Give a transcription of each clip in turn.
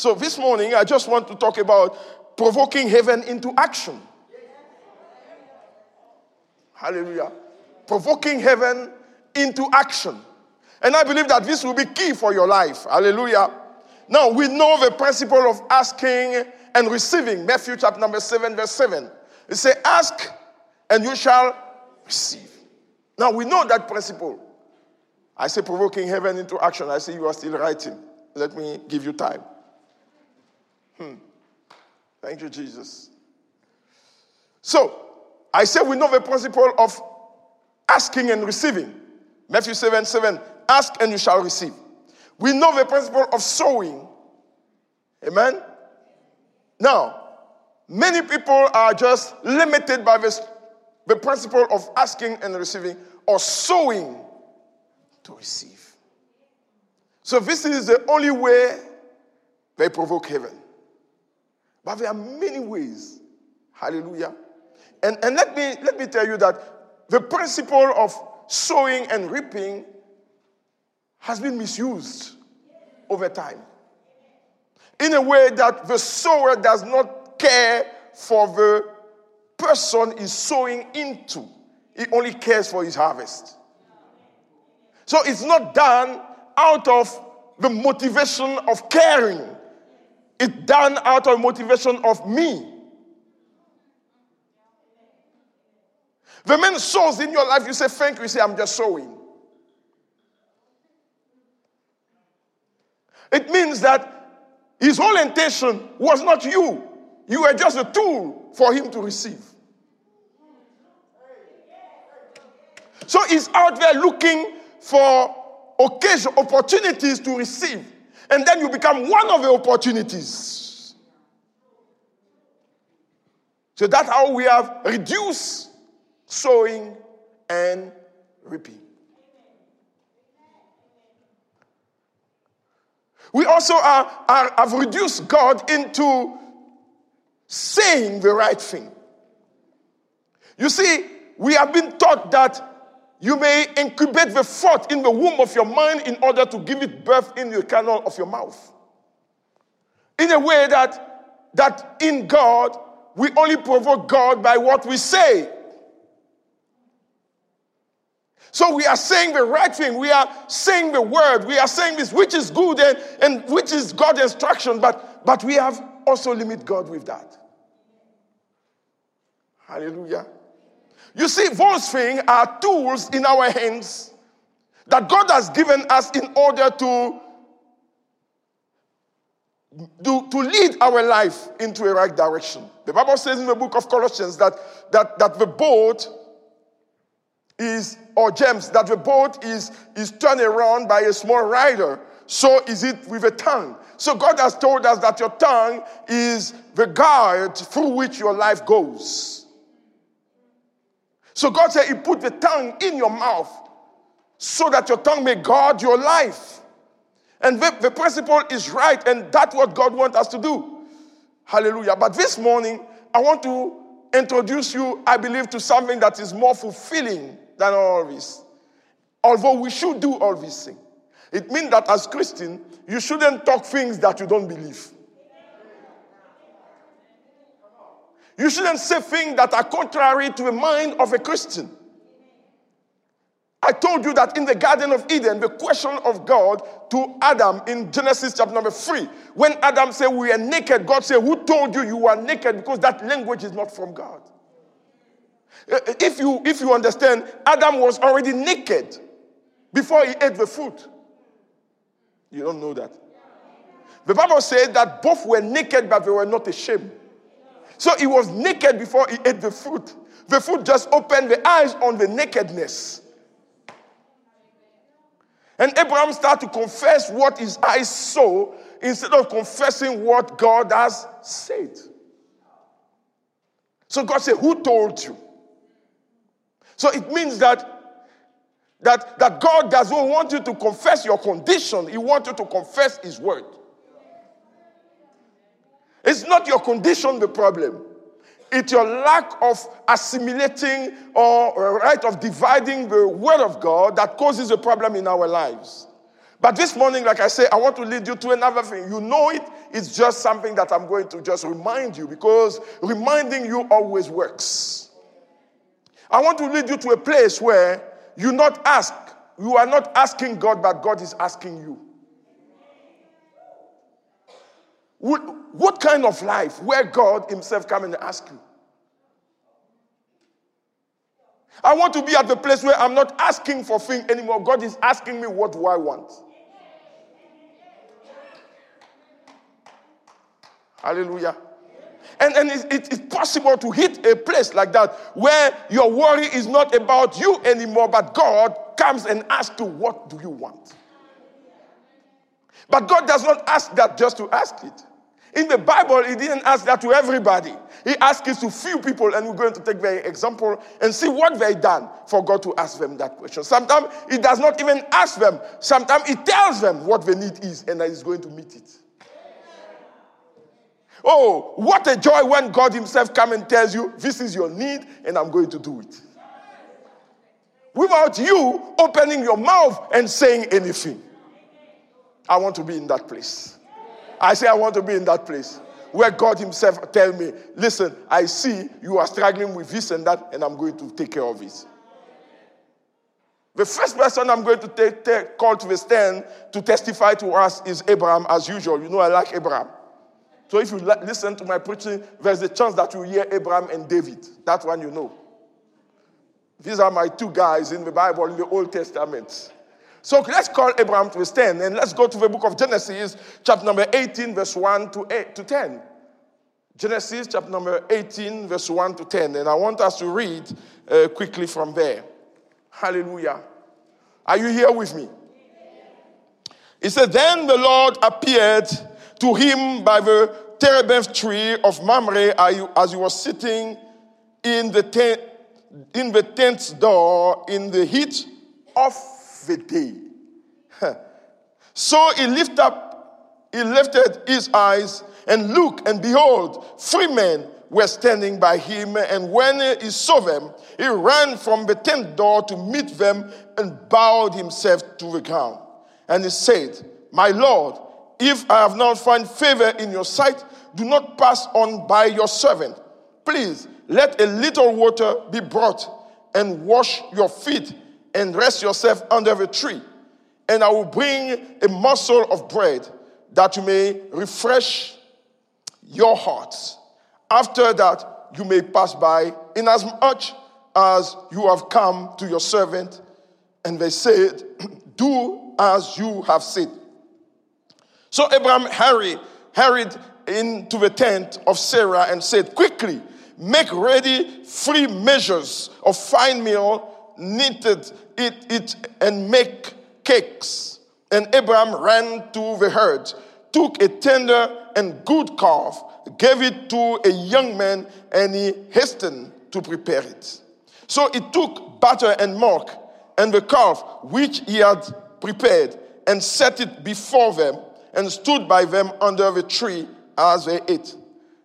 So this morning, I just want to talk about provoking heaven into action. Hallelujah. Provoking heaven into action. And I believe that this will be key for your life. Hallelujah. Now, we know the principle of asking and receiving. Matthew chapter number 7, verse 7. It says, Ask and you shall receive. Now, we know that principle. I say provoking heaven into action. I say you are still writing. Let me give you time. Hmm. Thank you, Jesus. So, I say we know the principle of asking and receiving. Matthew 7 7, ask and you shall receive. We know the principle of sowing. Amen? Now, many people are just limited by this, the principle of asking and receiving or sowing to receive. So, this is the only way they provoke heaven. But there are many ways. Hallelujah. And, and let, me, let me tell you that the principle of sowing and reaping has been misused over time. In a way that the sower does not care for the person he's sowing into, he only cares for his harvest. So it's not done out of the motivation of caring, it's done out of motivation of me. The man sows in your life, you say, Thank you. You say, I'm just sowing. It means that his whole intention was not you, you were just a tool for him to receive. So he's out there looking for occasion, opportunities to receive. And then you become one of the opportunities. So that's how we have reduced sowing and reaping. We also are, are, have reduced God into saying the right thing. You see, we have been taught that you may incubate the thought in the womb of your mind in order to give it birth in the canal of your mouth. In a way that, that in God, we only provoke God by what we say. So we are saying the right thing. We are saying the word. We are saying this, which is good and, and which is God's instruction, but, but we have also limit God with that. Hallelujah. You see, those things are tools in our hands that God has given us in order to, to, to lead our life into a right direction. The Bible says in the book of Colossians that, that, that the boat is, or James, that the boat is, is turned around by a small rider. So is it with a tongue. So God has told us that your tongue is the guide through which your life goes. So God said He put the tongue in your mouth so that your tongue may guard your life. And the, the principle is right, and that's what God wants us to do. Hallelujah. But this morning, I want to introduce you, I believe, to something that is more fulfilling than all this. Although we should do all these things. It means that as Christian, you shouldn't talk things that you don't believe. You shouldn't say things that are contrary to the mind of a Christian. I told you that in the Garden of Eden, the question of God to Adam in Genesis chapter number three, when Adam said, We are naked, God said, Who told you you are naked? Because that language is not from God. Uh, if you, if you understand, Adam was already naked before he ate the fruit. You don't know that. The Bible said that both were naked, but they were not ashamed. So he was naked before he ate the fruit. The fruit just opened the eyes on the nakedness. And Abraham started to confess what his eyes saw instead of confessing what God has said. So God said, Who told you? So it means that, that, that God doesn't want you to confess your condition, He wants you to confess His word. It's not your condition the problem. It's your lack of assimilating or right of dividing the word of God that causes a problem in our lives. But this morning, like I say, I want to lead you to another thing. You know it, it's just something that I'm going to just remind you because reminding you always works. I want to lead you to a place where you not ask, you are not asking God, but God is asking you. What, what kind of life where God Himself come and ask you? I want to be at the place where I'm not asking for things anymore. God is asking me, what do I want? Hallelujah. And, and it, it, it's possible to hit a place like that where your worry is not about you anymore, but God comes and asks you, What do you want? But God does not ask that just to ask it. In the Bible, He didn't ask that to everybody. He asked it to few people, and we're going to take their example and see what they done for God to ask them that question. Sometimes He does not even ask them. Sometimes He tells them what the need is, and He's going to meet it. Oh, what a joy when God Himself comes and tells you, This is your need, and I'm going to do it. Without you opening your mouth and saying anything. I want to be in that place. I say, I want to be in that place where God Himself tell me, listen, I see you are struggling with this and that, and I'm going to take care of it. The first person I'm going to take, take, call to the stand to testify to us is Abraham, as usual. You know, I like Abraham. So if you listen to my preaching, there's a chance that you hear Abraham and David. That one you know. These are my two guys in the Bible, in the Old Testament. So let's call Abraham to stand and let's go to the book of Genesis, chapter number 18, verse 1 to, 8, to 10. Genesis, chapter number 18, verse 1 to 10. And I want us to read uh, quickly from there. Hallelujah. Are you here with me? He said, Then the Lord appeared to him by the terebinth tree of Mamre as he was sitting in the tent, in the tent's door in the heat of day. so he lifted up, he lifted his eyes and looked, and behold, three men were standing by him. And when he saw them, he ran from the tent door to meet them and bowed himself to the ground. And he said, My Lord, if I have not found favor in your sight, do not pass on by your servant. Please let a little water be brought and wash your feet and rest yourself under the tree. And I will bring a morsel of bread that you may refresh your hearts. After that, you may pass by, inasmuch as you have come to your servant. And they said, Do as you have said. So Abraham hurried, hurried into the tent of Sarah and said, Quickly, make ready three measures of fine meal, kneaded it, it and make cakes. And Abraham ran to the herd, took a tender and good calf, gave it to a young man, and he hastened to prepare it. So he took butter and milk and the calf which he had prepared and set it before them and stood by them under the tree as they ate.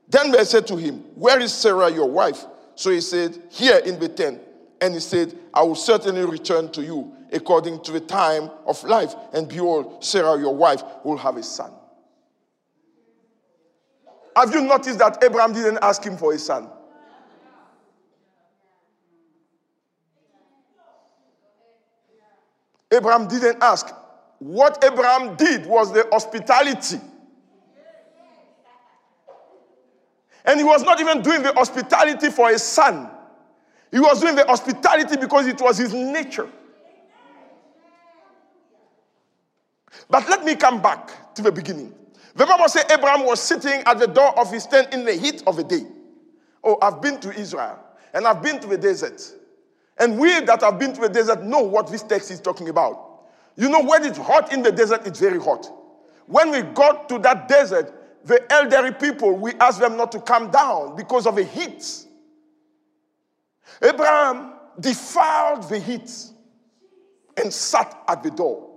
Then they said to him, Where is Sarah, your wife? So he said, Here in the tent. And he said, I will certainly return to you according to the time of life. And behold, Sarah, your wife, will have a son. Have you noticed that Abraham didn't ask him for a son? Abraham didn't ask. What Abraham did was the hospitality. And he was not even doing the hospitality for his son. He was doing the hospitality because it was his nature. But let me come back to the beginning. The Bible says Abraham was sitting at the door of his tent in the heat of the day. Oh, I've been to Israel and I've been to the desert. And we that have been to the desert know what this text is talking about. You know, when it's hot in the desert, it's very hot. When we got to that desert, the elderly people, we asked them not to come down because of the heat. Abraham defiled the heat and sat at the door.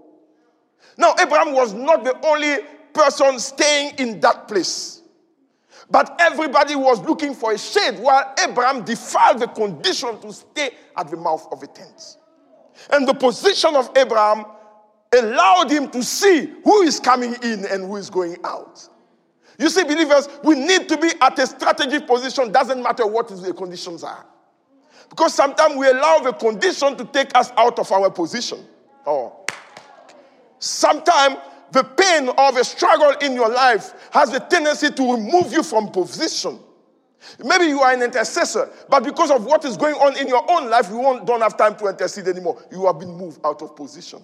Now, Abraham was not the only person staying in that place. But everybody was looking for a shade while Abraham defiled the condition to stay at the mouth of the tent. And the position of Abraham allowed him to see who is coming in and who is going out. You see, believers, we need to be at a strategic position, doesn't matter what the conditions are. Because sometimes we allow the condition to take us out of our position. Oh. Sometimes the pain or the struggle in your life has the tendency to remove you from position. Maybe you are an intercessor, but because of what is going on in your own life, you don't have time to intercede anymore. You have been moved out of position.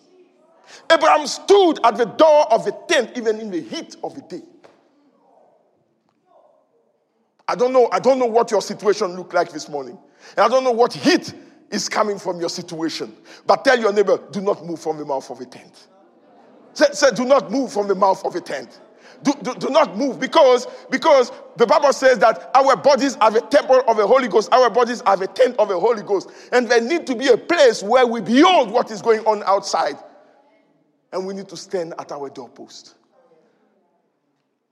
Abraham stood at the door of the tent, even in the heat of the day. I don't know, I don't know what your situation looked like this morning. And I don't know what heat is coming from your situation. But tell your neighbor, do not move from the mouth of a tent. Say, say do not move from the mouth of a tent. Do, do, do, not move because, because the Bible says that our bodies are the temple of the Holy Ghost, our bodies are the tent of the Holy Ghost. And there need to be a place where we behold what is going on outside. And we need to stand at our doorpost.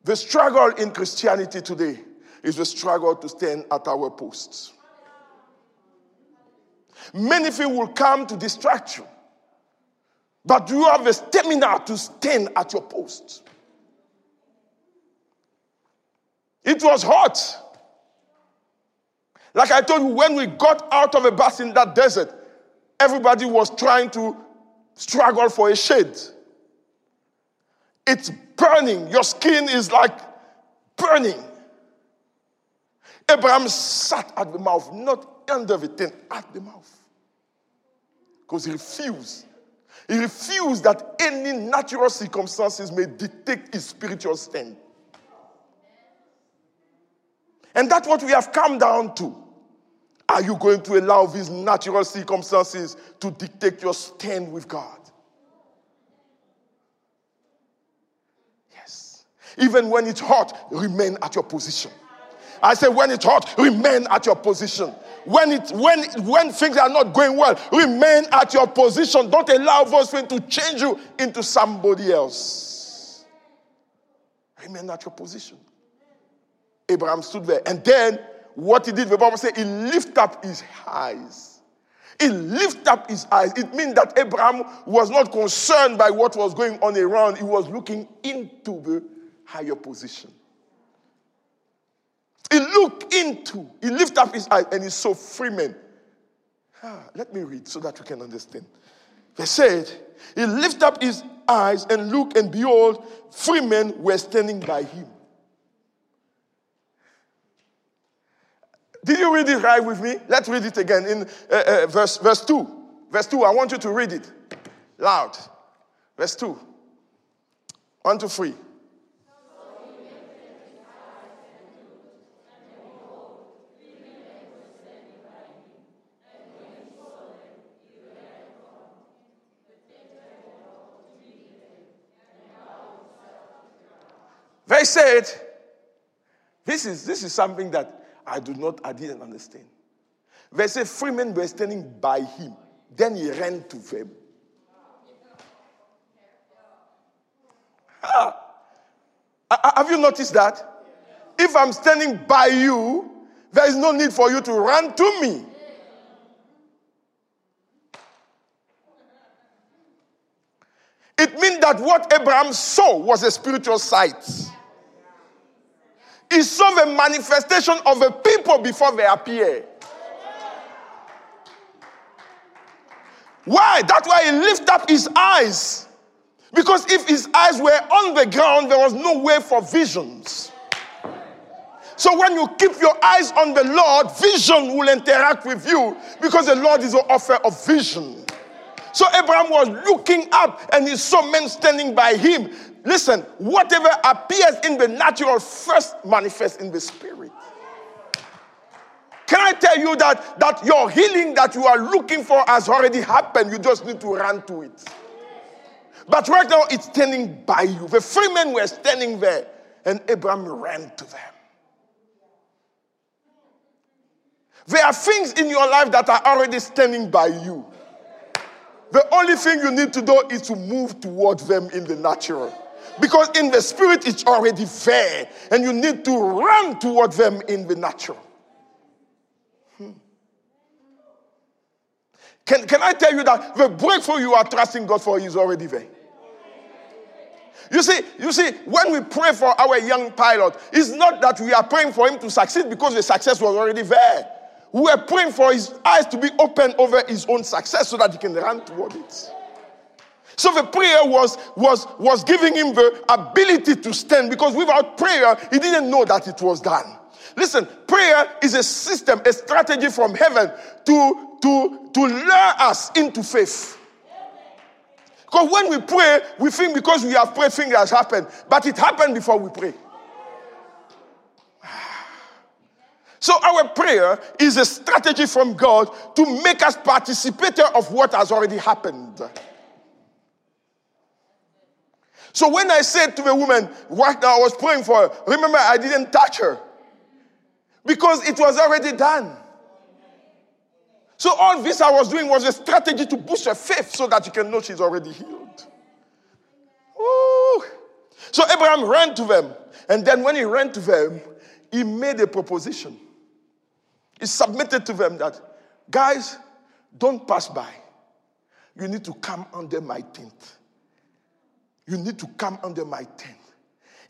The struggle in Christianity today is the struggle to stand at our posts. Many things will come to distract you, but you have the stamina to stand at your post. It was hot. Like I told you, when we got out of a bus in that desert, everybody was trying to struggle for a shade. It's burning. Your skin is like burning. Abraham sat at the mouth, not under the tent, at the mouth. Because he refused. He refused that any natural circumstances may dictate his spiritual stand. And that's what we have come down to. Are you going to allow these natural circumstances to dictate your stand with God? Yes. Even when it's hot, remain at your position. I say, when it's hot, remain at your position. When, it, when, when things are not going well, remain at your position. Don't allow those things to change you into somebody else. Remain at your position. Abraham stood there. And then what he did, the Bible says, he lifted up his eyes. He lifted up his eyes. It means that Abraham was not concerned by what was going on around, he was looking into the higher position. He looked into, he lifted up his eyes and he saw free men. Ah, let me read so that we can understand. They said, He lifted up his eyes and looked, and behold, free men were standing by him. Did you read it right with me? Let's read it again in uh, uh, verse, verse 2. Verse 2, I want you to read it loud. Verse 2. 1 to 3. They said, this is, this is something that I do not, I didn't understand. They said, three men were standing by him. Then he ran to them. Ah. Have you noticed that? If I'm standing by you, there is no need for you to run to me. It means that what Abraham saw was a spiritual sight. He saw the manifestation of the people before they appear. Why? That's why he lifted up his eyes. Because if his eyes were on the ground, there was no way for visions. So when you keep your eyes on the Lord, vision will interact with you because the Lord is the author of vision. So Abraham was looking up and he saw men standing by him. Listen, whatever appears in the natural first manifests in the spirit. Can I tell you that, that your healing that you are looking for has already happened? You just need to run to it. But right now, it's standing by you. The three men were standing there, and Abraham ran to them. There are things in your life that are already standing by you. The only thing you need to do is to move towards them in the natural. Because in the spirit, it's already there, and you need to run toward them in the natural. Hmm. Can, can I tell you that the breakthrough you are trusting God for is already there? You see, you see, when we pray for our young pilot, it's not that we are praying for him to succeed because the success was already there. We are praying for his eyes to be open over his own success so that he can run toward it. So the prayer was, was, was giving him the ability to stand because without prayer, he didn't know that it was done. Listen, prayer is a system, a strategy from heaven to, to, to lure us into faith. Because when we pray, we think because we have prayed, things has happened. But it happened before we pray. So our prayer is a strategy from God to make us participator of what has already happened. So when I said to the woman, what I was praying for her, remember I didn't touch her. Because it was already done. So all this I was doing was a strategy to boost her faith so that you can know she's already healed. So Abraham ran to them. And then when he ran to them, he made a proposition. He submitted to them that, guys, don't pass by. You need to come under my tent. You need to come under my tent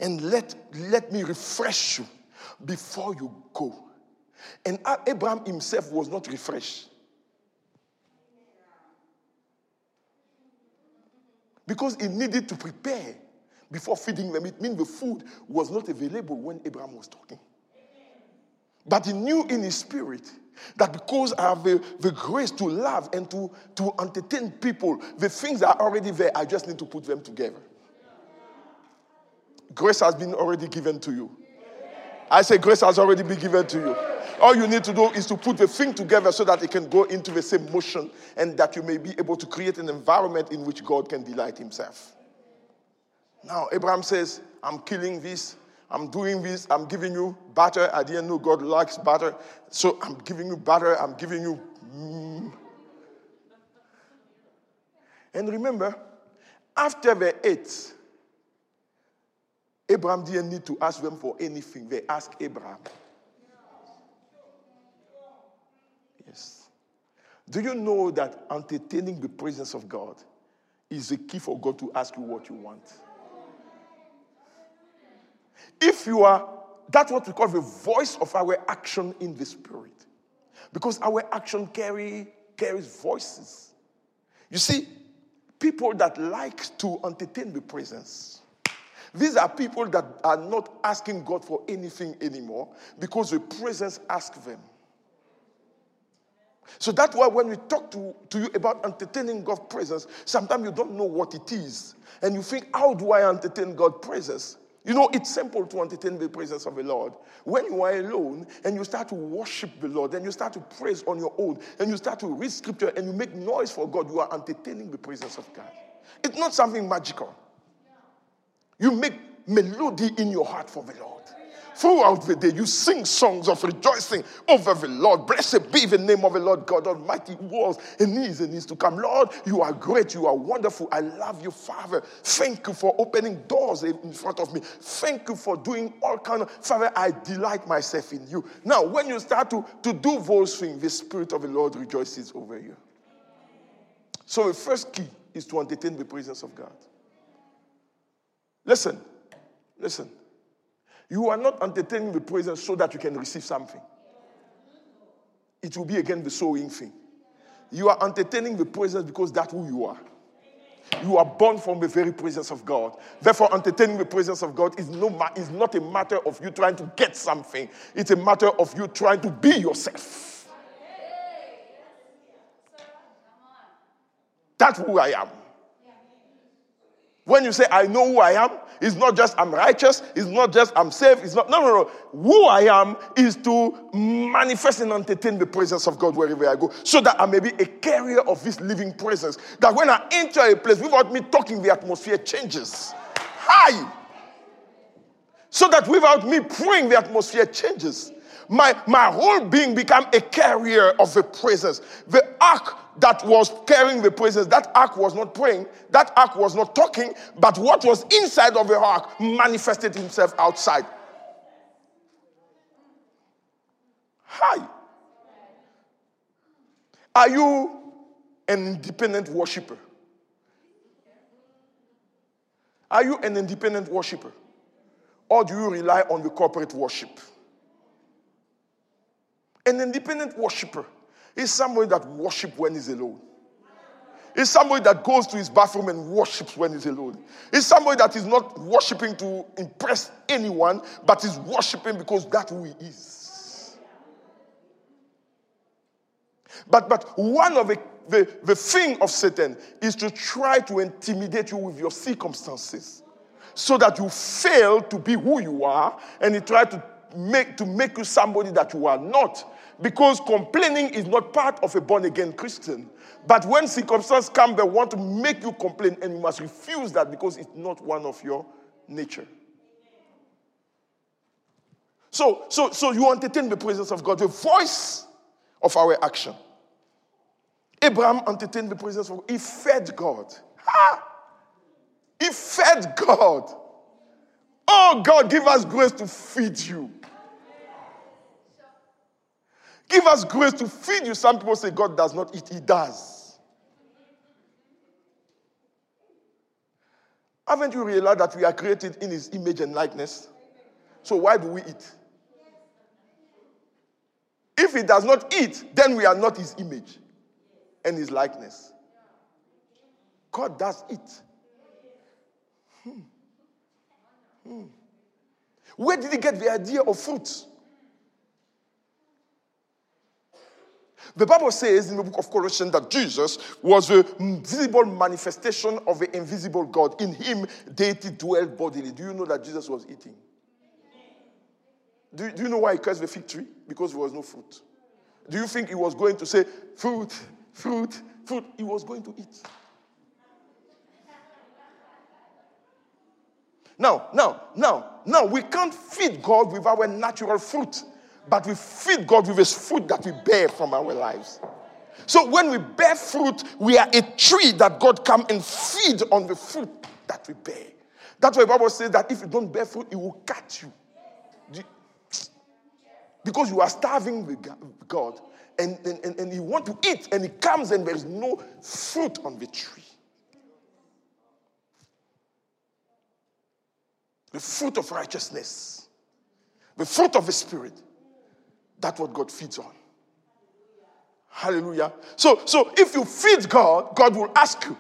and let, let me refresh you before you go. And Abraham himself was not refreshed. Because he needed to prepare before feeding them. It means the food was not available when Abraham was talking. But he knew in his spirit that because I have the, the grace to love and to, to entertain people, the things are already there. I just need to put them together. Grace has been already given to you. I say grace has already been given to you. All you need to do is to put the thing together so that it can go into the same motion and that you may be able to create an environment in which God can delight himself. Now, Abraham says, I'm killing this. I'm doing this. I'm giving you butter. I didn't know God likes butter. So I'm giving you butter. I'm giving you. Mm. And remember, after they ate, Abraham didn't need to ask them for anything. They asked Abraham. Yes. Do you know that entertaining the presence of God is the key for God to ask you what you want? If you are, that's what we call the voice of our action in the spirit. Because our action carry, carries voices. You see, people that like to entertain the presence, these are people that are not asking God for anything anymore because the presence asks them. So that's why when we talk to, to you about entertaining God's presence, sometimes you don't know what it is. And you think, how do I entertain God's presence? You know, it's simple to entertain the presence of the Lord. When you are alone and you start to worship the Lord and you start to praise on your own and you start to read scripture and you make noise for God, you are entertaining the presence of God. It's not something magical. You make melody in your heart for the Lord. Throughout the day, you sing songs of rejoicing over the Lord. Blessed be the name of the Lord God Almighty, who was and is and is to come. Lord, you are great. You are wonderful. I love you, Father. Thank you for opening doors in front of me. Thank you for doing all kind of. Father, I delight myself in you. Now, when you start to, to do those things, the Spirit of the Lord rejoices over you. So, the first key is to entertain the presence of God. Listen, listen. You are not entertaining the presence so that you can receive something. It will be again the sowing thing. You are entertaining the presence because that's who you are. You are born from the very presence of God. Therefore, entertaining the presence of God is, no is not a matter of you trying to get something, it's a matter of you trying to be yourself. That's who I am. When you say, I know who I am, it's not just I'm righteous, it's not just I'm safe, it's not, no, no, no. Who I am is to manifest and entertain the presence of God wherever I go, so that I may be a carrier of this living presence. That when I enter a place without me talking, the atmosphere changes. Hi! So that without me praying, the atmosphere changes. My, my whole being become a carrier of the presence. The ark that was carrying the presence, that ark was not praying, that ark was not talking, but what was inside of the ark manifested himself outside. Hi. Are you an independent worshiper? Are you an independent worshiper? Or do you rely on the corporate worship? An independent worshiper is somebody that worships when he's alone. Is somebody that goes to his bathroom and worships when he's alone. Is somebody that is not worshiping to impress anyone, but is worshiping because that's who he is. But, but one of the, the, the thing of Satan is to try to intimidate you with your circumstances so that you fail to be who you are and he try to make to make you somebody that you are not because complaining is not part of a born again Christian. But when circumstances come, they want to make you complain, and you must refuse that because it's not one of your nature. So, so, so you entertain the presence of God, the voice of our action. Abraham entertained the presence of God. He fed God. Ha! He fed God. Oh, God, give us grace to feed you. Give us grace to feed you. Some people say God does not eat, He does. Haven't you realized that we are created in His image and likeness? So why do we eat? If He does not eat, then we are not His image and His likeness. God does eat. Hmm. Hmm. Where did He get the idea of fruit? The Bible says in the book of Colossians that Jesus was the visible manifestation of the invisible God. In him, deity dwelt bodily. Do you know that Jesus was eating? Do, do you know why he cursed the fig tree? Because there was no fruit. Do you think he was going to say, fruit, fruit, fruit? He was going to eat. Now, now, now, now, we can't feed God with our natural fruit but we feed God with his fruit that we bear from our lives. So when we bear fruit, we are a tree that God come and feed on the fruit that we bear. That's why the Bible says that if you don't bear fruit, it will cut you. Because you are starving with God and, and, and you want to eat, and He comes and there's no fruit on the tree. The fruit of righteousness, the fruit of the Spirit that's what God feeds on. Hallelujah. So, so if you feed God, God will ask you.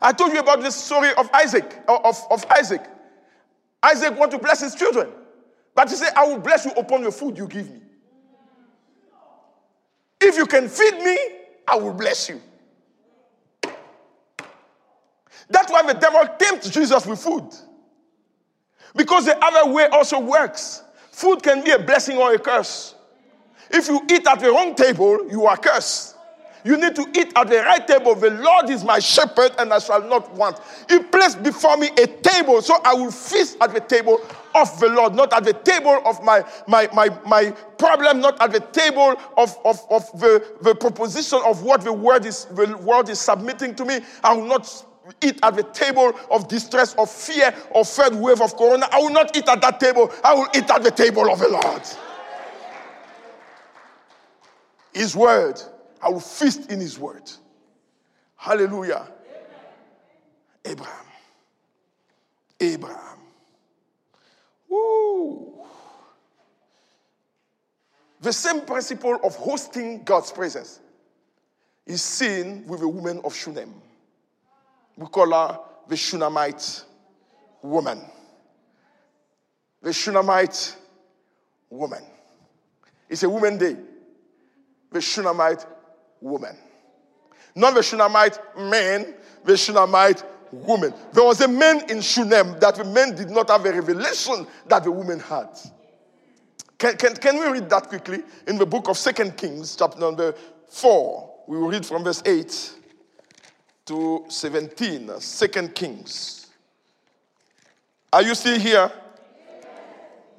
I told you about this story of Isaac, of, of Isaac. Isaac want to bless his children. But he said, I will bless you upon the food you give me. If you can feed me, I will bless you. That's why the devil tempts Jesus with food. Because the other way also works. Food can be a blessing or a curse. If you eat at the wrong table, you are cursed. You need to eat at the right table. The Lord is my shepherd, and I shall not want. He placed before me a table, so I will feast at the table of the Lord, not at the table of my, my, my, my problem, not at the table of, of, of the, the proposition of what the word is the world is submitting to me. I will not eat at the table of distress, of fear, of third wave of corona. I will not eat at that table. I will eat at the table of the Lord. His word. I will feast in his word. Hallelujah. Abraham. Abraham. Woo. The same principle of hosting God's presence is seen with the woman of Shunem. We call her the Shunammite woman. The Shunammite woman. It's a woman day. The Shunammite woman. Not the Shunammite man, the Shunammite woman. There was a man in Shunem that the man did not have a revelation that the woman had. Can, can, can we read that quickly? In the book of Second Kings, chapter number 4. We will read from verse 8 to 17, Second Kings. Are you still here?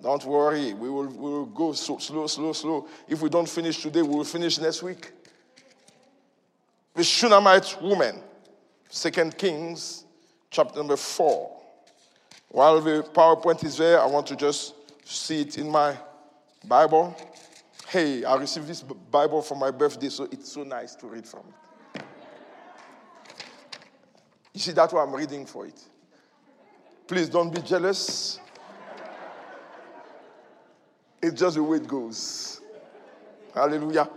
Don't worry, we will, we will go so, slow, slow, slow. If we don't finish today, we will finish next week. The Shunammite woman, Second Kings, chapter number 4. While the PowerPoint is there, I want to just see it in my Bible. Hey, I received this Bible for my birthday, so it's so nice to read from. See, that's why I'm reading for it. Please don't be jealous. It's just the way it goes. Hallelujah.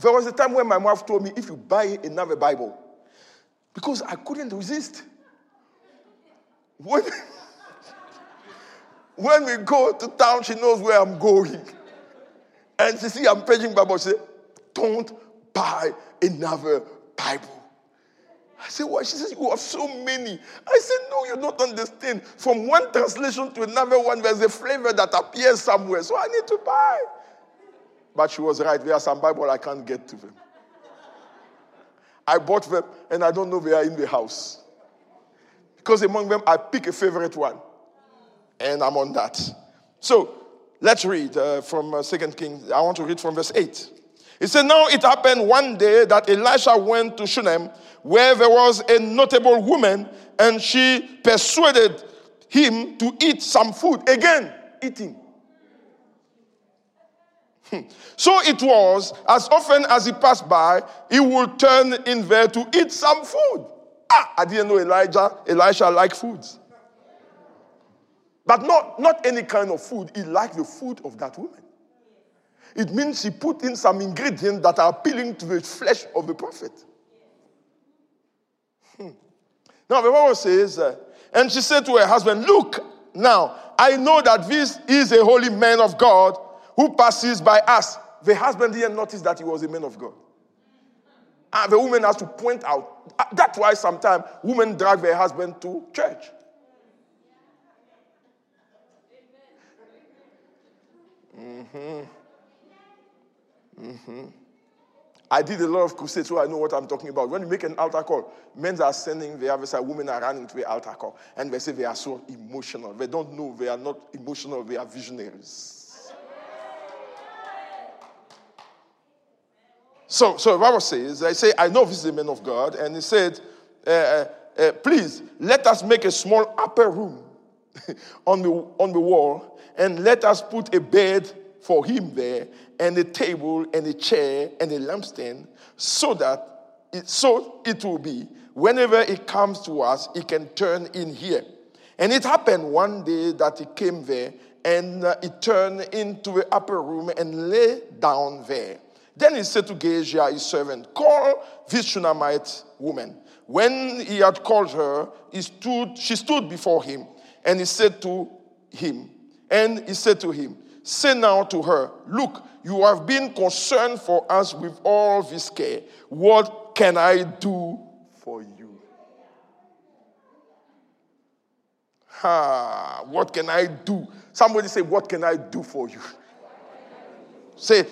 There was a time when my wife told me, if you buy another Bible, because I couldn't resist. When, when we go to town, she knows where I'm going. And she see I'm paging Bible, she say, don't buy another Bible. I said, why? She says, you have so many. I said, no, you don't understand. From one translation to another one, there's a flavor that appears somewhere. So I need to buy. But she was right. There are some Bible I can't get to them. I bought them and I don't know they are in the house. Because among them, I pick a favorite one. And I'm on that. So let's read uh, from uh, 2 Kings. I want to read from verse 8. It said, Now it happened one day that Elisha went to Shunem, where there was a notable woman, and she persuaded him to eat some food. Again, eating. Hmm. So it was, as often as he passed by, he would turn in there to eat some food. Ah, I didn't know Elijah, Elisha liked foods. But not, not any kind of food. He liked the food of that woman. It means she put in some ingredients that are appealing to the flesh of the prophet. Hmm. Now, the Bible says, uh, and she said to her husband, Look, now, I know that this is a holy man of God who passes by us. The husband didn't notice that he was a man of God. And ah, the woman has to point out. Ah, that's why sometimes women drag their husband to church. Mm-hmm. Mm-hmm. I did a lot of crusades, so I know what I'm talking about. When you make an altar call, men are sending the other side, women are running to the altar call, and they say they are so emotional. They don't know they are not emotional, they are visionaries. So, so Bible says, I say, I know this is a man of God, and he said, uh, uh, uh, please let us make a small upper room on the on the wall, and let us put a bed for him there, and a table, and a chair, and a lampstand, so that it, so it will be whenever it comes to us, he can turn in here. And it happened one day that he came there, and uh, he turned into the upper room and lay down there. Then he said to Gehazi, his servant, Call this Shunammite woman. When he had called her, he stood, she stood before him, and he said to him, and he said to him, Say now to her, Look, you have been concerned for us with all this care. What can I do for you? Ha, what can I do? Somebody say, What can I do for you? Say,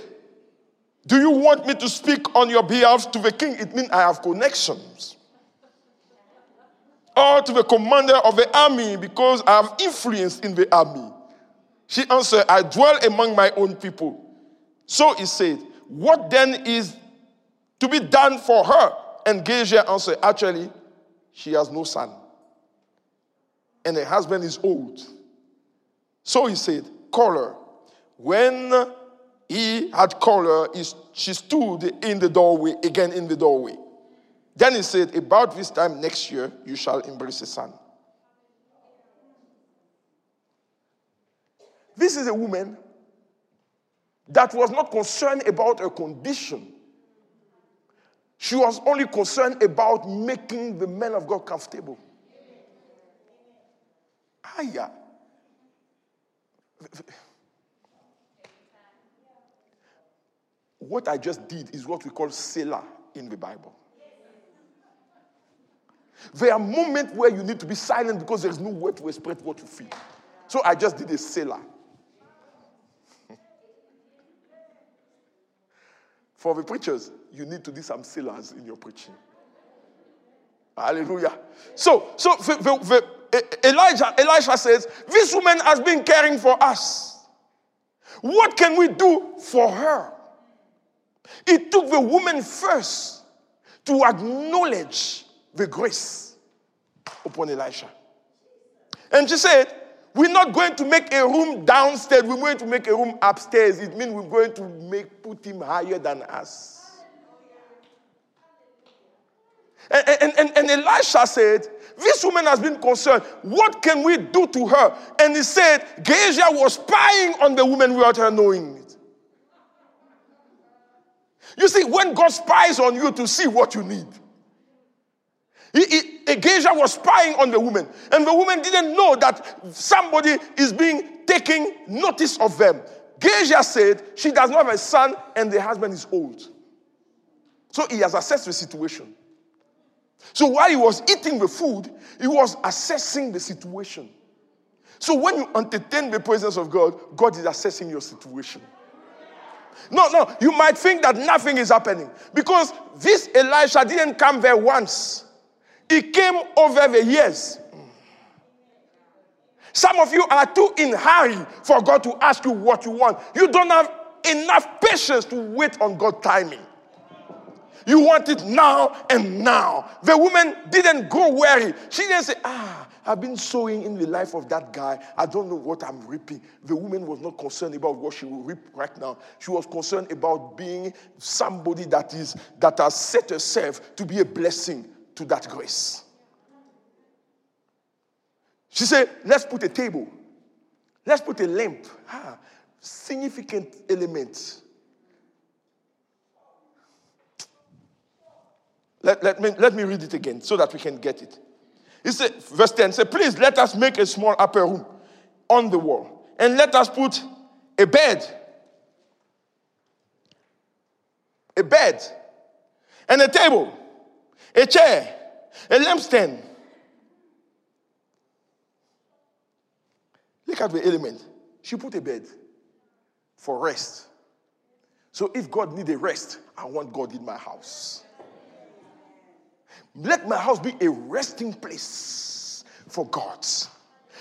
Do you want me to speak on your behalf to the king? It means I have connections. Or to the commander of the army because I have influence in the army. She answered, I dwell among my own people. So he said, What then is to be done for her? And Gehazi answered, Actually, she has no son. And her husband is old. So he said, Call her. When he had called her, she stood in the doorway, again in the doorway. Then he said, About this time next year, you shall embrace a son. This is a woman that was not concerned about her condition. She was only concerned about making the men of God comfortable. Ah, yeah. What I just did is what we call Selah in the Bible. There are moments where you need to be silent because there's no word to express what you feel. So I just did a Selah. For the preachers, you need to do some silence in your preaching. Hallelujah. So, so the, the, the, Elijah, Elijah says, This woman has been caring for us. What can we do for her? It took the woman first to acknowledge the grace upon Elisha. And she said, we're not going to make a room downstairs. We're going to make a room upstairs. It means we're going to make put him higher than us. And, and, and, Elisha said, This woman has been concerned. What can we do to her? And he said, Gehazi was spying on the woman without her knowing it. You see, when God spies on you to see what you need, he, he, Gehazi was spying on the woman, and the woman didn't know that somebody is being taking notice of them. Gehazi said she does not have a son, and the husband is old. So he has assessed the situation. So while he was eating the food, he was assessing the situation. So when you entertain the presence of God, God is assessing your situation. No, no, you might think that nothing is happening because this Elisha didn't come there once, he came over the years. Some of you are too in hurry for God to ask you what you want. You don't have enough patience to wait on God's timing. You want it now and now. The woman didn't go weary. She didn't say, Ah, I've been sowing in the life of that guy. I don't know what I'm reaping. The woman was not concerned about what she will reap right now. She was concerned about being somebody that is that has set herself to be a blessing to that grace. She said, Let's put a table. Let's put a lamp. Ah, significant element. Let, let, me, let me read it again so that we can get it. He said, verse 10 say, Please let us make a small upper room on the wall and let us put a bed, a bed, and a table, a chair, a lampstand. Look at the element. She put a bed for rest. So if God need a rest, I want God in my house. Let my house be a resting place for gods.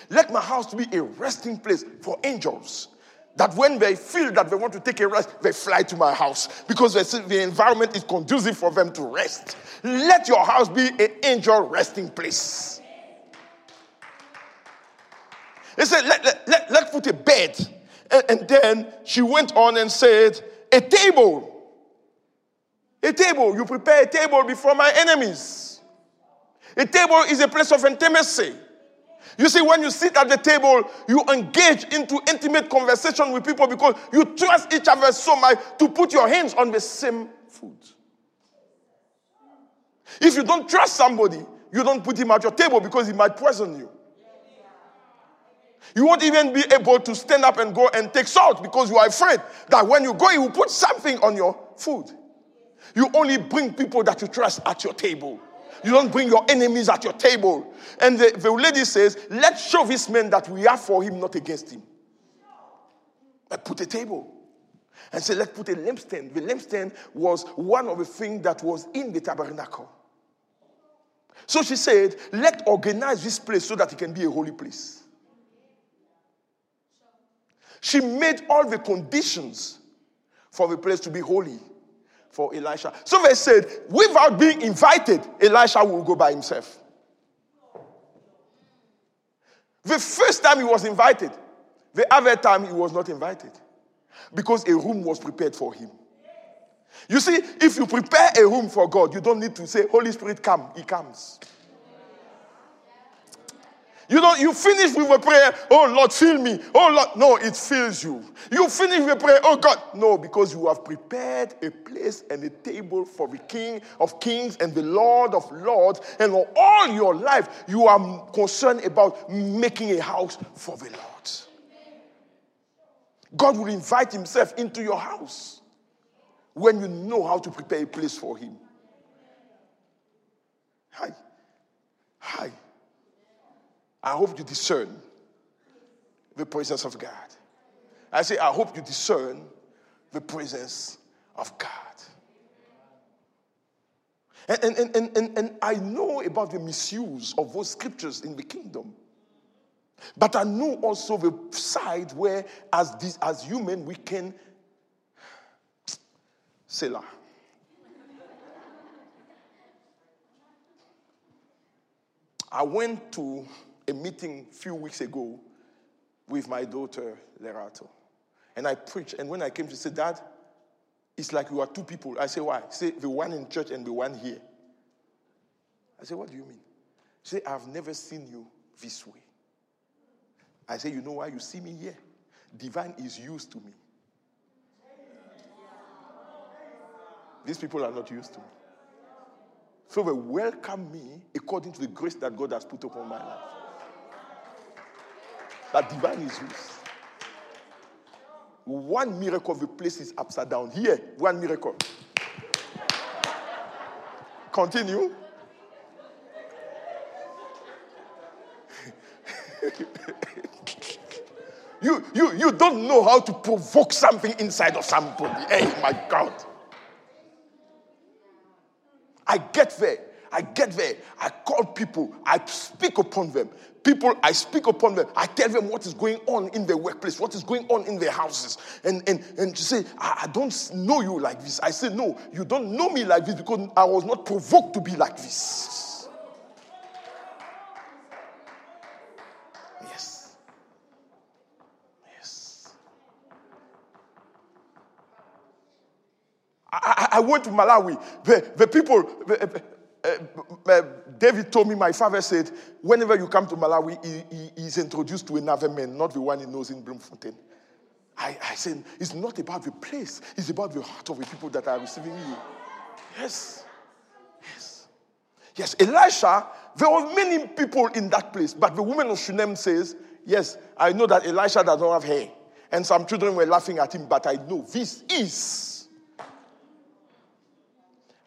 Let my house be a resting place for angels. That when they feel that they want to take a rest, they fly to my house because the environment is conducive for them to rest. Let your house be an angel resting place. They said, let, let, let, let's put a bed. And, and then she went on and said, a table. A table. You prepare a table before my enemies. A table is a place of intimacy. You see, when you sit at the table, you engage into intimate conversation with people because you trust each other so much to put your hands on the same food. If you don't trust somebody, you don't put him at your table because he might poison you. You won't even be able to stand up and go and take salt because you are afraid that when you go, he will put something on your food. You only bring people that you trust at your table. You don't bring your enemies at your table. And the, the lady says, Let's show this man that we are for him, not against him. I put a table and say, Let's put a lampstand. The lampstand was one of the things that was in the tabernacle. So she said, Let's organize this place so that it can be a holy place. She made all the conditions for the place to be holy for Elisha. So they said, without being invited, Elisha will go by himself. The first time he was invited, the other time he was not invited because a room was prepared for him. You see, if you prepare a room for God, you don't need to say, Holy Spirit, come. He comes. You don't, you finish with a prayer, oh Lord, fill me. Oh Lord, no, it fills you. You finish with a prayer, oh God. No, because you have prepared a place and a table for the King of Kings and the Lord of Lords. And all your life, you are concerned about making a house for the Lord. God will invite Himself into your house when you know how to prepare a place for Him. Hi. Hi. I hope you discern the presence of God. I say, I hope you discern the presence of God. And, and, and, and, and I know about the misuse of those scriptures in the kingdom. But I know also the side where, as, this, as human, we can. Selah. I went to a meeting a few weeks ago with my daughter, Lerato. And I preached, and when I came, she said, Dad, it's like you are two people. I say, why? Say, the one in church and the one here. I said, What do you mean? She said, I've never seen you this way. I said, You know why you see me here? Divine is used to me. These people are not used to me. So they welcome me according to the grace that God has put upon my life. That divine is used. One miracle of the place is upside down. Here, one miracle. Continue. you, you, you don't know how to provoke something inside of somebody. Hey, my God. I get there. I get there. I call people. I speak upon them. People, I speak upon them. I tell them what is going on in their workplace, what is going on in their houses. And, and, and to say, I, I don't know you like this. I say, No, you don't know me like this because I was not provoked to be like this. Yes. Yes. I, I, I went to Malawi. The, the people, the, uh, uh, David told me, my father said, whenever you come to Malawi, he, he, he's introduced to another man, not the one he knows in Bloemfontein. I, I said, it's not about the place, it's about the heart of the people that are receiving you. Yes. Yes. Yes, Elisha, there were many people in that place, but the woman of Shunem says, Yes, I know that Elisha does not have hair. And some children were laughing at him, but I know this is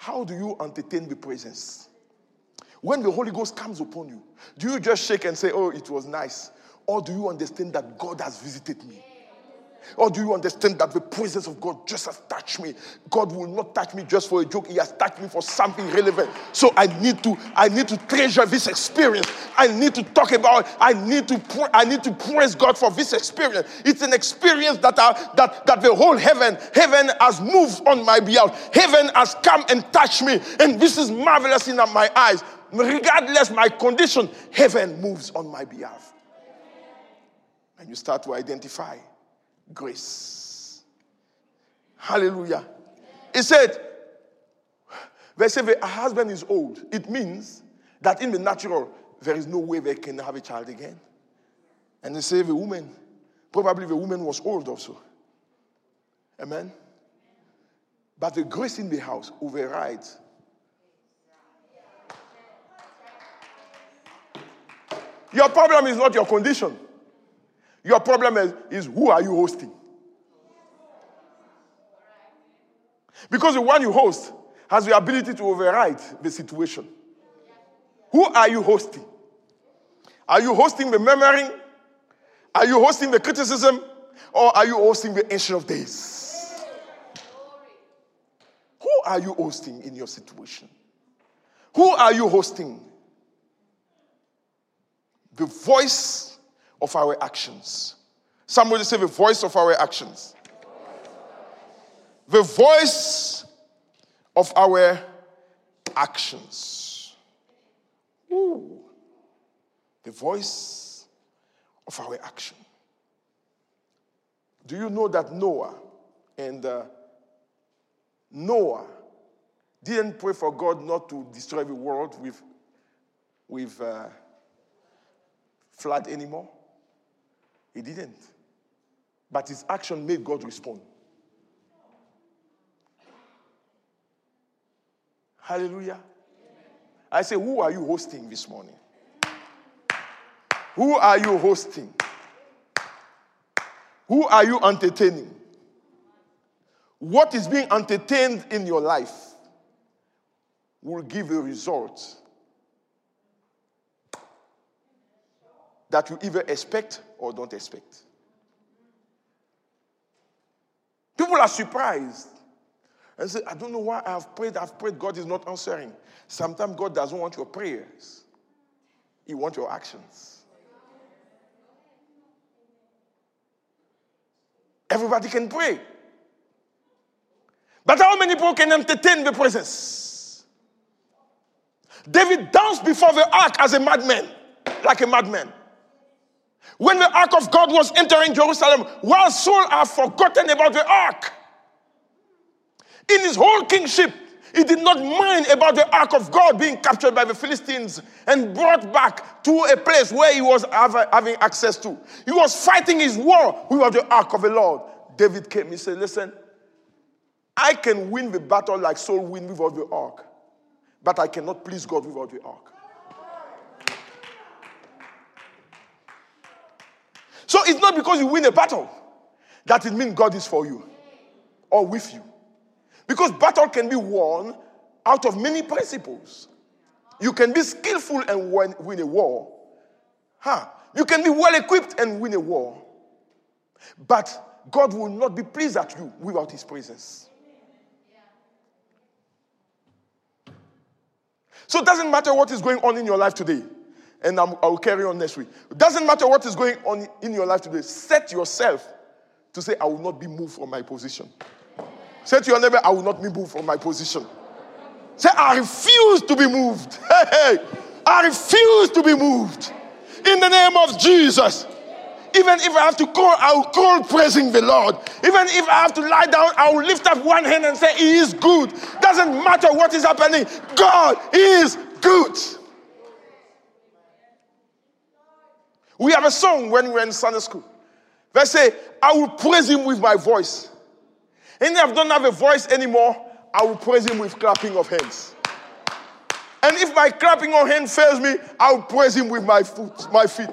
how do you entertain the presence? When the Holy Ghost comes upon you, do you just shake and say, Oh, it was nice? Or do you understand that God has visited me? Or do you understand that the presence of God just has touched me? God will not touch me just for a joke. He has touched me for something relevant. So I need to, I need to treasure this experience. I need to talk about. I need to, I need to praise God for this experience. It's an experience that, I, that, that the whole heaven, heaven has moved on my behalf. Heaven has come and touched me, and this is marvelous in my eyes. Regardless my condition, heaven moves on my behalf. And you start to identify grace. Hallelujah. He said, they say the husband is old. It means that in the natural, there is no way they can have a child again. And they say the woman, probably the woman was old also. Amen. But the grace in the house overrides. Your problem is not your condition. Your problem is, is who are you hosting? Because the one you host has the ability to override the situation. Who are you hosting? Are you hosting the murmuring? Are you hosting the criticism? Or are you hosting the ancient of days? Who are you hosting in your situation? Who are you hosting? The voice of our actions. Somebody say the voice of our actions. The voice of our actions. Ooh. The voice of our action. Do you know that Noah and uh, Noah didn't pray for God not to destroy the world with, with uh, flood anymore? He didn't. But his action made God respond. Hallelujah. I say, who are you hosting this morning? Who are you hosting? Who are you entertaining? What is being entertained in your life will give a result that you either expect or don't expect. People are surprised and say, I don't know why I've prayed, I've prayed, God is not answering. Sometimes God doesn't want your prayers, He wants your actions. Everybody can pray. But how many people can entertain the presence? David danced before the ark as a madman, like a madman. When the ark of God was entering Jerusalem, while Saul had forgotten about the ark, in his whole kingship, He did not mind about the ark of God being captured by the Philistines and brought back to a place where he was having access to. He was fighting his war without the ark of the Lord. David came. He said, Listen, I can win the battle like Saul win without the ark, but I cannot please God without the ark. So it's not because you win a battle that it means God is for you or with you. Because battle can be won out of many principles. You can be skillful and win a war. Huh? You can be well equipped and win a war. But God will not be pleased at you without his presence. So it doesn't matter what is going on in your life today. And i will carry on next week. It doesn't matter what is going on in your life today. Set yourself to say, I will not be moved from my position. Say to your neighbor, I will not be moved from my position. Say, I refuse to be moved. Hey, hey, I refuse to be moved. In the name of Jesus. Even if I have to call, I will call praising the Lord. Even if I have to lie down, I will lift up one hand and say, He is good. Doesn't matter what is happening, God is good. We have a song when we were in Sunday school. They say, I will praise Him with my voice. And if I don't have a voice anymore, I will praise him with clapping of hands. And if my clapping of hands fails me, I will praise him with my foot, my feet.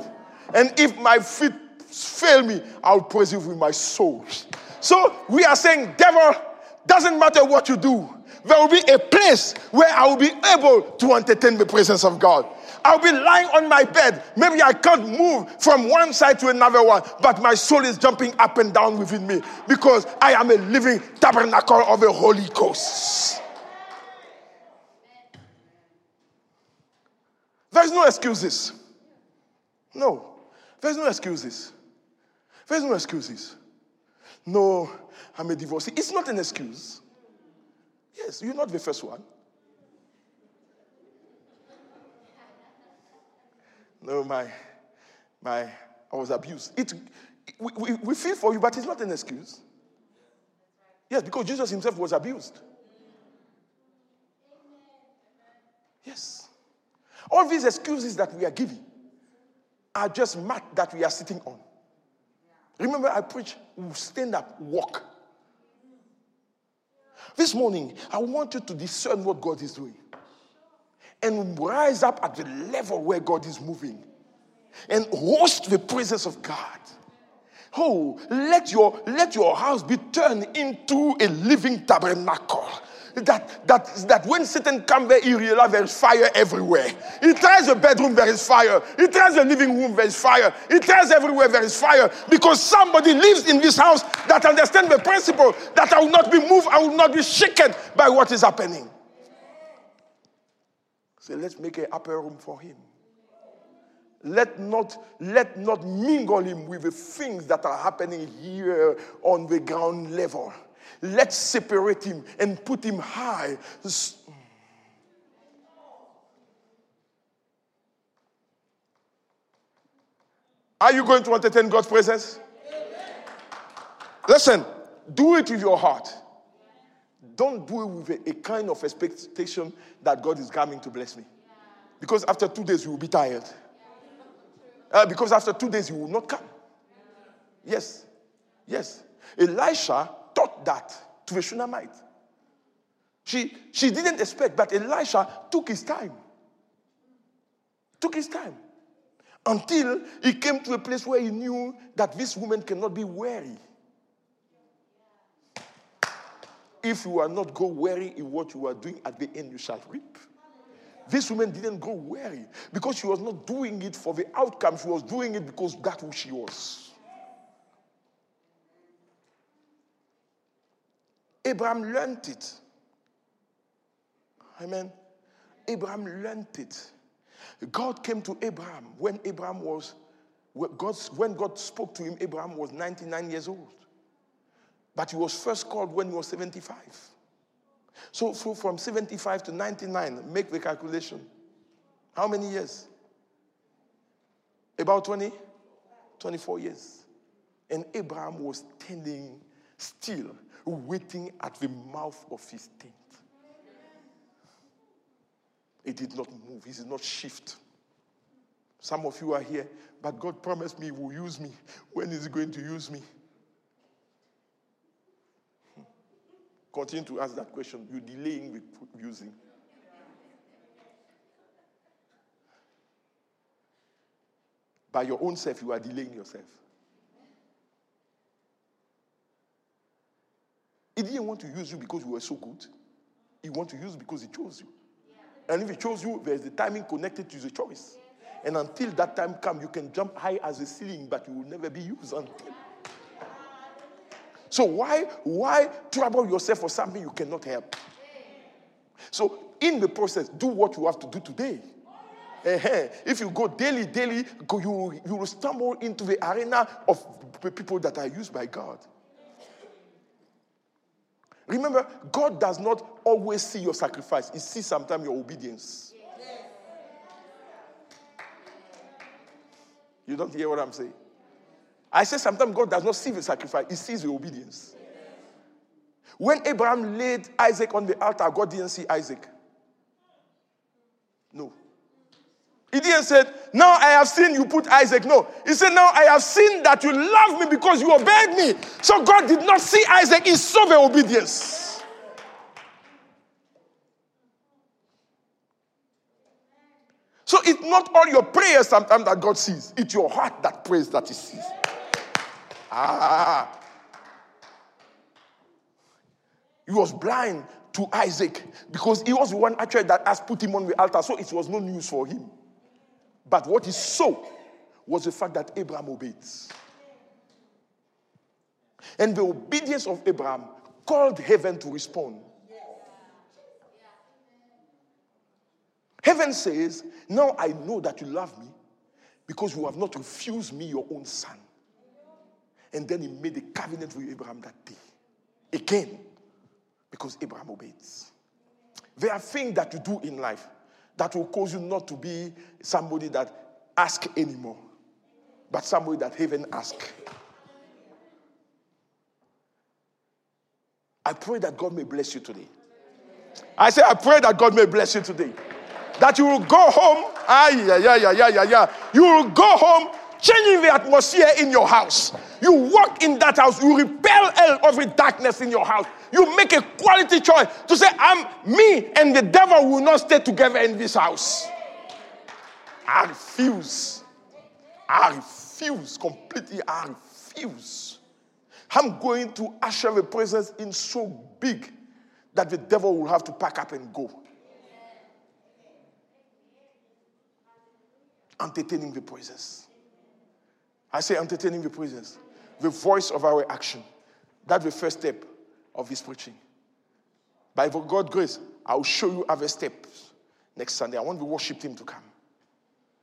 And if my feet fail me, I will praise him with my soul. So we are saying, devil, doesn't matter what you do, there will be a place where I will be able to entertain the presence of God. I'll be lying on my bed. Maybe I can't move from one side to another one, but my soul is jumping up and down within me because I am a living tabernacle of the Holy Ghost. There's no excuses. No, there's no excuses. There's no excuses. No, I'm a divorcee. It's not an excuse. Yes, you're not the first one. No, my, my, I was abused. It, we, we, we feel for you, but it's not an excuse. Yes, because Jesus himself was abused. Yes. All these excuses that we are giving are just mat that we are sitting on. Remember, I preach, stand up, walk. This morning, I want you to discern what God is doing and rise up at the level where God is moving and host the presence of God. Oh, let your, let your house be turned into a living tabernacle. That, that, that when Satan comes there, he realizes there's fire everywhere. He tries the bedroom, there is fire. He tries the living room, there is fire. He tries everywhere, there is fire. Because somebody lives in this house that understands the principle that I will not be moved, I will not be shaken by what is happening. Say, let's make an upper room for him. Let not, let not mingle him with the things that are happening here on the ground level. Let's separate him and put him high. Are you going to entertain God's presence? Listen, do it with your heart. Don't do it with a, a, kind of expectation that God is coming to bless me. Because after two days, you will be tired. Uh, because after two days, you will not come. Yes. Yes. Elisha taught that to the Shunammite. She, she didn't expect, but Elisha took his time. Took his time. Until he came to a place where he knew that this woman cannot be weary. If you are not go weary in what you are doing, at the end you shall reap. This woman didn't go weary because she was not doing it for the outcome. She was doing it because that's who she was. Abraham learned it. Amen. Abraham learned it. God came to Abraham when Abraham was, when God spoke to him, Abraham was 99 years old. But he was first called when he was 75. So, from 75 to 99, make the calculation. How many years? About 20? 24 years. And Abraham was standing still, waiting at the mouth of his tent. It did not move, he did not shift. Some of you are here, but God promised me He will use me. When is He going to use me? Continue to ask that question. You're delaying using. By your own self, you are delaying yourself. He didn't want to use you because you were so good. He wants to use you because he chose you. And if he chose you, there's the timing connected to the choice. And until that time comes, you can jump high as a ceiling, but you will never be used until. So why why trouble yourself for something you cannot help? So in the process, do what you have to do today. Uh-huh. If you go daily, daily, you, you will stumble into the arena of people that are used by God. Remember, God does not always see your sacrifice, He sees sometimes your obedience. You don't hear what I'm saying? I say sometimes God does not see the sacrifice, He sees the obedience. When Abraham laid Isaac on the altar, God didn't see Isaac. No. He didn't say, Now I have seen you put Isaac. No. He said, Now I have seen that you love me because you obeyed me. So God did not see Isaac, he saw the obedience. So it's not all your prayers sometimes that God sees, it's your heart that prays that He sees. Ah. He was blind to Isaac because he was the one actually that has put him on the altar, so it was no news for him. But what he saw was the fact that Abraham obeyed. And the obedience of Abraham called heaven to respond. Heaven says, Now I know that you love me because you have not refused me your own son. And then he made a covenant with Abraham that day. Again, because Abraham obeys. There are things that you do in life that will cause you not to be somebody that ask anymore, but somebody that heaven ask. I pray that God may bless you today. I say, I pray that God may bless you today. That you will go home. Ah, yeah, yeah, yeah, yeah, yeah, yeah. You will go home changing the atmosphere in your house. You walk in that house, you repel every darkness in your house. You make a quality choice to say, I'm me and the devil will not stay together in this house. I refuse. I refuse completely. I refuse. I'm going to usher the presence in so big that the devil will have to pack up and go. Entertaining the presence. I say entertaining the presence. The voice of our action. That's the first step of this preaching. By God's grace, I'll show you other steps next Sunday. I want the worship team to come.